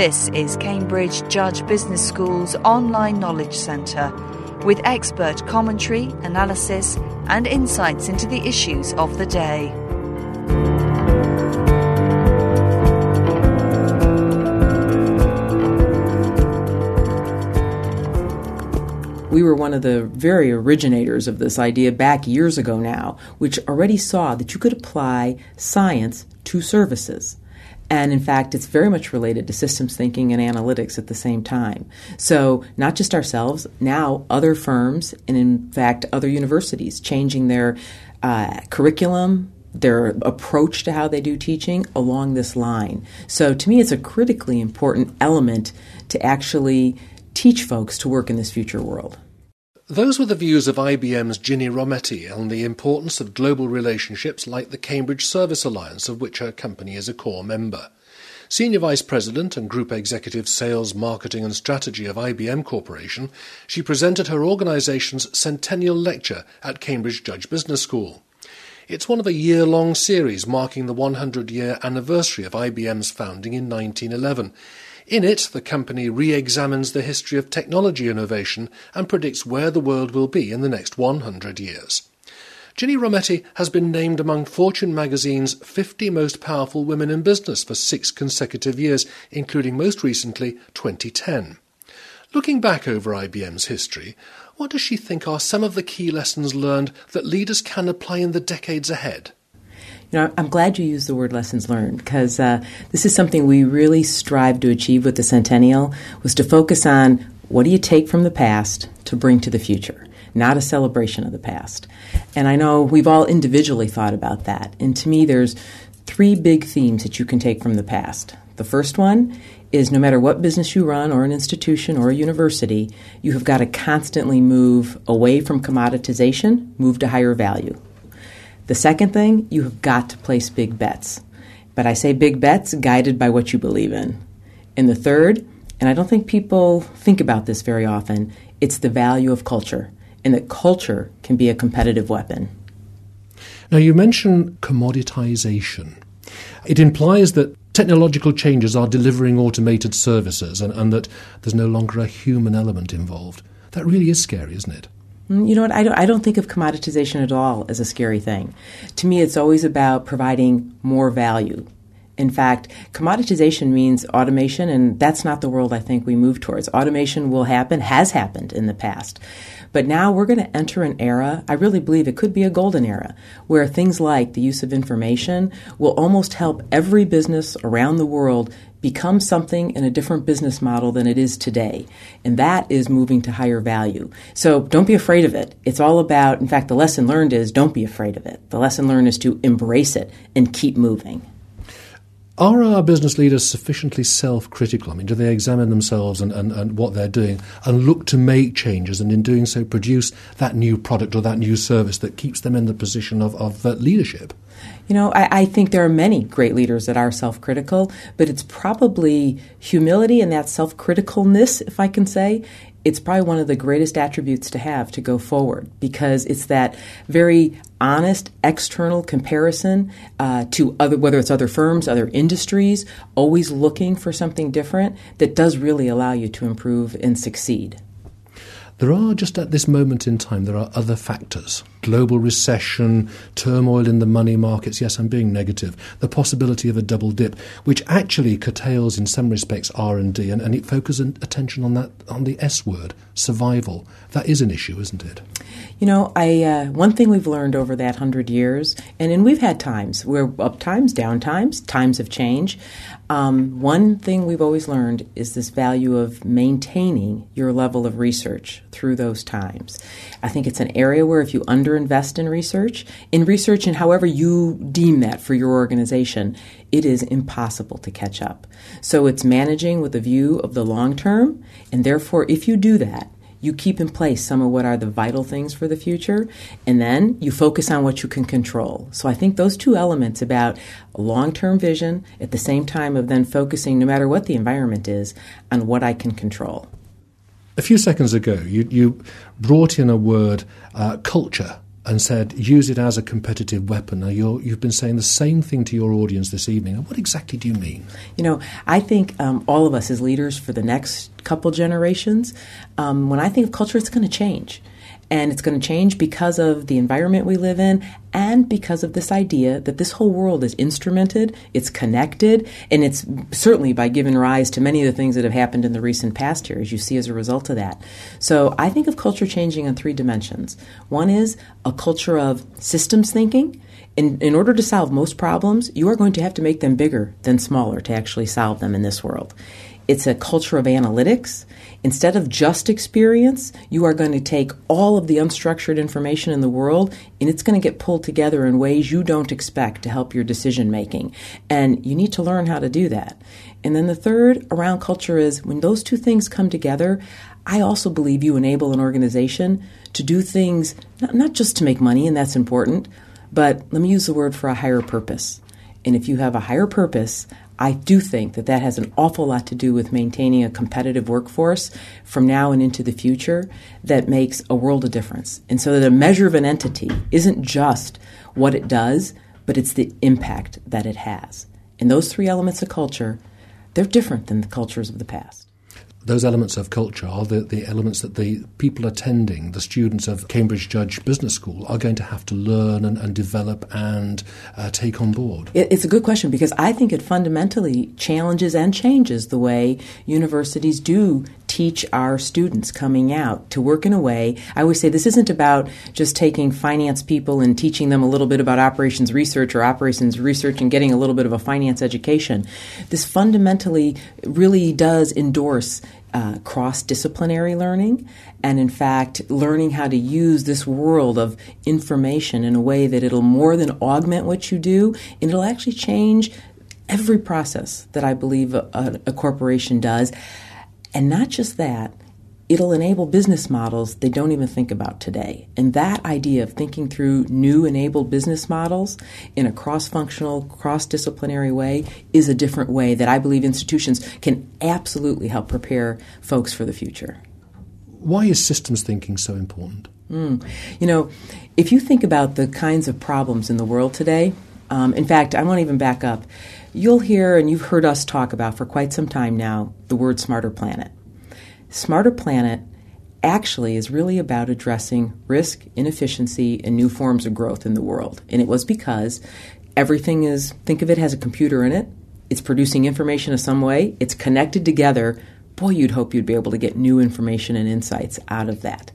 This is Cambridge Judge Business School's online knowledge centre with expert commentary, analysis, and insights into the issues of the day. We were one of the very originators of this idea back years ago now, which already saw that you could apply science to services. And in fact, it's very much related to systems thinking and analytics at the same time. So, not just ourselves, now other firms, and in fact, other universities changing their uh, curriculum, their approach to how they do teaching along this line. So, to me, it's a critically important element to actually teach folks to work in this future world. Those were the views of IBM's Ginni Rometty on the importance of global relationships like the Cambridge Service Alliance, of which her company is a core member. Senior Vice President and Group Executive Sales, Marketing and Strategy of IBM Corporation, she presented her organization's centennial lecture at Cambridge Judge Business School. It's one of a year long series marking the 100 year anniversary of IBM's founding in 1911. In it, the company re examines the history of technology innovation and predicts where the world will be in the next 100 years. Ginni Rometty has been named among Fortune magazine's 50 most powerful women in business for six consecutive years, including most recently 2010. Looking back over IBM's history, what does she think are some of the key lessons learned that leaders can apply in the decades ahead? You know, I'm glad you used the word lessons learned because uh, this is something we really strive to achieve with the Centennial was to focus on what do you take from the past to bring to the future, not a celebration of the past. And I know we've all individually thought about that. And to me, there's three big themes that you can take from the past. The first one is no matter what business you run or an institution or a university, you have got to constantly move away from commoditization, move to higher value. The second thing, you have got to place big bets. But I say big bets guided by what you believe in. And the third, and I don't think people think about this very often, it's the value of culture, and that culture can be a competitive weapon. Now, you mention commoditization. It implies that technological changes are delivering automated services and, and that there's no longer a human element involved. That really is scary, isn't it? Mm, you know what? I don't, I don't think of commoditization at all as a scary thing. To me, it's always about providing more value. In fact, commoditization means automation, and that's not the world I think we move towards. Automation will happen, has happened in the past. But now we're going to enter an era, I really believe it could be a golden era, where things like the use of information will almost help every business around the world become something in a different business model than it is today. And that is moving to higher value. So don't be afraid of it. It's all about, in fact, the lesson learned is don't be afraid of it. The lesson learned is to embrace it and keep moving. Are our business leaders sufficiently self critical? I mean, do they examine themselves and, and, and what they're doing and look to make changes and in doing so produce that new product or that new service that keeps them in the position of, of uh, leadership? You know, I, I, think there are many great leaders that are self critical, but it's probably humility and that self criticalness, if I can say, it's probably one of the greatest attributes to have to go forward because it's that very honest external comparison uh, to other whether it's other firms other industries always looking for something different that does really allow you to improve and succeed there are, just at this moment in time, there are other factors. Global recession, turmoil in the money markets, yes, I'm being negative, the possibility of a double dip, which actually curtails, in some respects, R&D, and, and it focuses attention on that, on the S word, survival. That is an issue, isn't it? You know, I uh, one thing we've learned over that hundred years, and, and we've had times where up times, down times, times of change. Um, one thing we've always learned is this value of maintaining your level of research through those times. I think it's an area where if you underinvest in research, in research and however you deem that for your organization, it is impossible to catch up. So it's managing with a view of the long term, and therefore, if you do that, you keep in place some of what are the vital things for the future, and then you focus on what you can control. So I think those two elements about long term vision at the same time of then focusing, no matter what the environment is, on what I can control. A few seconds ago, you, you brought in a word, uh, culture, and said use it as a competitive weapon. Now, you have been saying the same thing to your audience this evening. What exactly do you mean? You know, I think um, all of us as leaders for the next couple generations, um, when I think of culture, it's going to change. And it's going to change because of the environment we live in and because of this idea that this whole world is instrumented, it's connected, and it's certainly by giving rise to many of the things that have happened in the recent past here, as you see as a result of that. So I think of culture changing in three dimensions. One is a culture of systems thinking. In, in order to solve most problems, you are going to have to make them bigger than smaller to actually solve them in this world. It's a culture of analytics. Instead of just experience, you are going to take all of the unstructured information in the world and it's going to get pulled together in ways you don't expect to help your decision making. And you need to learn how to do that. And then the third around culture is when those two things come together, I also believe you enable an organization to do things not, not just to make money, and that's important, but let me use the word for a higher purpose. And if you have a higher purpose, I do think that that has an awful lot to do with maintaining a competitive workforce from now and into the future that makes a world of difference. And so that a measure of an entity isn't just what it does, but it's the impact that it has. And those three elements of culture, they're different than the cultures of the past those elements of culture are the, the elements that the people attending, the students of Cambridge Judge Business School, are going to have to learn and, and develop and uh, take on board? It's a good question because I think it fundamentally challenges and changes the way universities do teach our students coming out to work in a way. I always say this isn't about just taking finance people and teaching them a little bit about operations research or operations research and getting a little bit of a finance education. This fundamentally really does endorse uh, cross disciplinary learning, and in fact, learning how to use this world of information in a way that it'll more than augment what you do, and it'll actually change every process that I believe a, a corporation does. And not just that, it'll enable business models they don't even think about today. And that idea of thinking through new enabled business models in a cross functional, cross disciplinary way is a different way that I believe institutions can absolutely help prepare folks for the future. Why is systems thinking so important? Mm. You know, if you think about the kinds of problems in the world today, um, in fact, I won't even back up. You'll hear, and you've heard us talk about for quite some time now, the word smarter planet. Smarter planet actually is really about addressing risk, inefficiency, and new forms of growth in the world. And it was because everything is, think of it has a computer in it, it's producing information in some way, it's connected together. Boy, you'd hope you'd be able to get new information and insights out of that.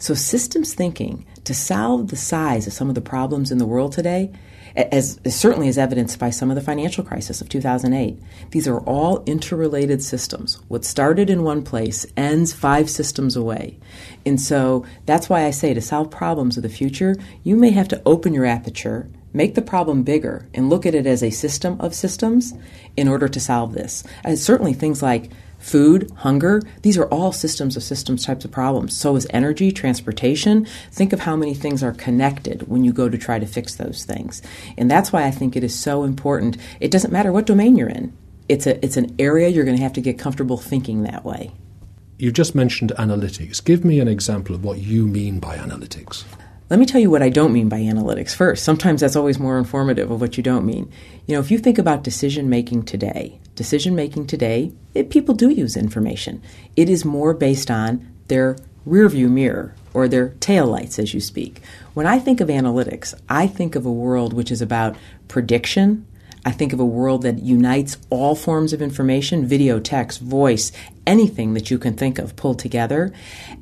So, systems thinking to solve the size of some of the problems in the world today as, certainly as evidenced by some of the financial crisis of 2008. These are all interrelated systems. What started in one place ends five systems away. And so that's why I say to solve problems of the future, you may have to open your aperture make the problem bigger and look at it as a system of systems in order to solve this. And certainly things like food, hunger, these are all systems of systems types of problems. So is energy, transportation. Think of how many things are connected when you go to try to fix those things. And that's why I think it is so important. It doesn't matter what domain you're in. It's a it's an area you're going to have to get comfortable thinking that way. You just mentioned analytics. Give me an example of what you mean by analytics. Let me tell you what I don't mean by analytics first. Sometimes that's always more informative of what you don't mean. You know, if you think about decision making today, decision making today, it, people do use information. It is more based on their rearview mirror or their tail lights as you speak. When I think of analytics, I think of a world which is about prediction. I think of a world that unites all forms of information video, text, voice, anything that you can think of pulled together.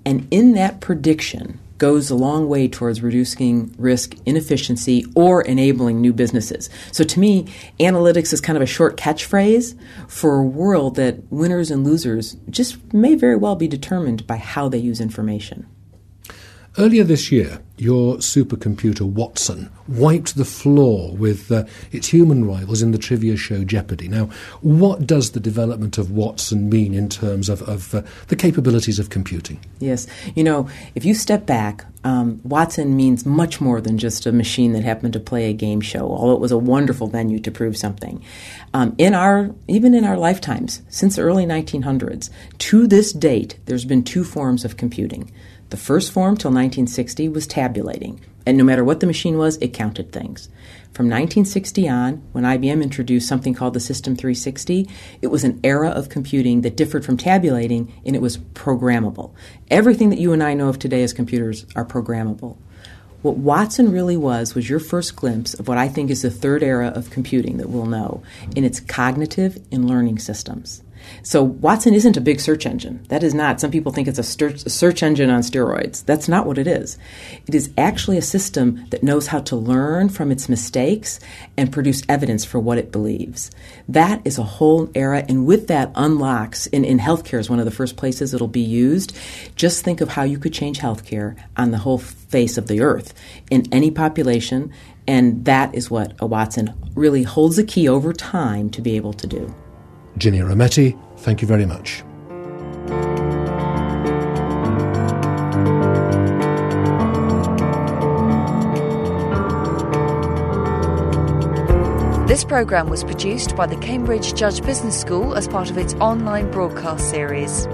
And in that prediction, goes a long way towards reducing risk, inefficiency, or enabling new businesses. So to me, analytics is kind of a short catchphrase for a world that winners and losers just may very well be determined by how they use information. Earlier this year, your supercomputer Watson wiped the floor with uh, its human rivals in the trivia show Jeopardy. Now, what does the development of Watson mean in terms of, of uh, the capabilities of computing? Yes. You know, if you step back, um, Watson means much more than just a machine that happened to play a game show, although it was a wonderful venue to prove something. Um, in our, even in our lifetimes, since the early 1900s, to this date, there's been two forms of computing. The first form till 1960 was tabulating. And no matter what the machine was, it counted things. From 1960 on, when IBM introduced something called the System 360, it was an era of computing that differed from tabulating and it was programmable. Everything that you and I know of today as computers are programmable. What Watson really was was your first glimpse of what I think is the third era of computing that we'll know in its cognitive and learning systems. So Watson isn't a big search engine. That is not. Some people think it's a search engine on steroids. That's not what it is. It is actually a system that knows how to learn from its mistakes and produce evidence for what it believes. That is a whole era, and with that unlocks, in, in healthcare is one of the first places it'll be used. Just think of how you could change healthcare on the whole face of the earth in any population, and that is what a Watson really holds a key over time to be able to do. Ginni Rometty, thank you very much. This programme was produced by the Cambridge Judge Business School as part of its online broadcast series.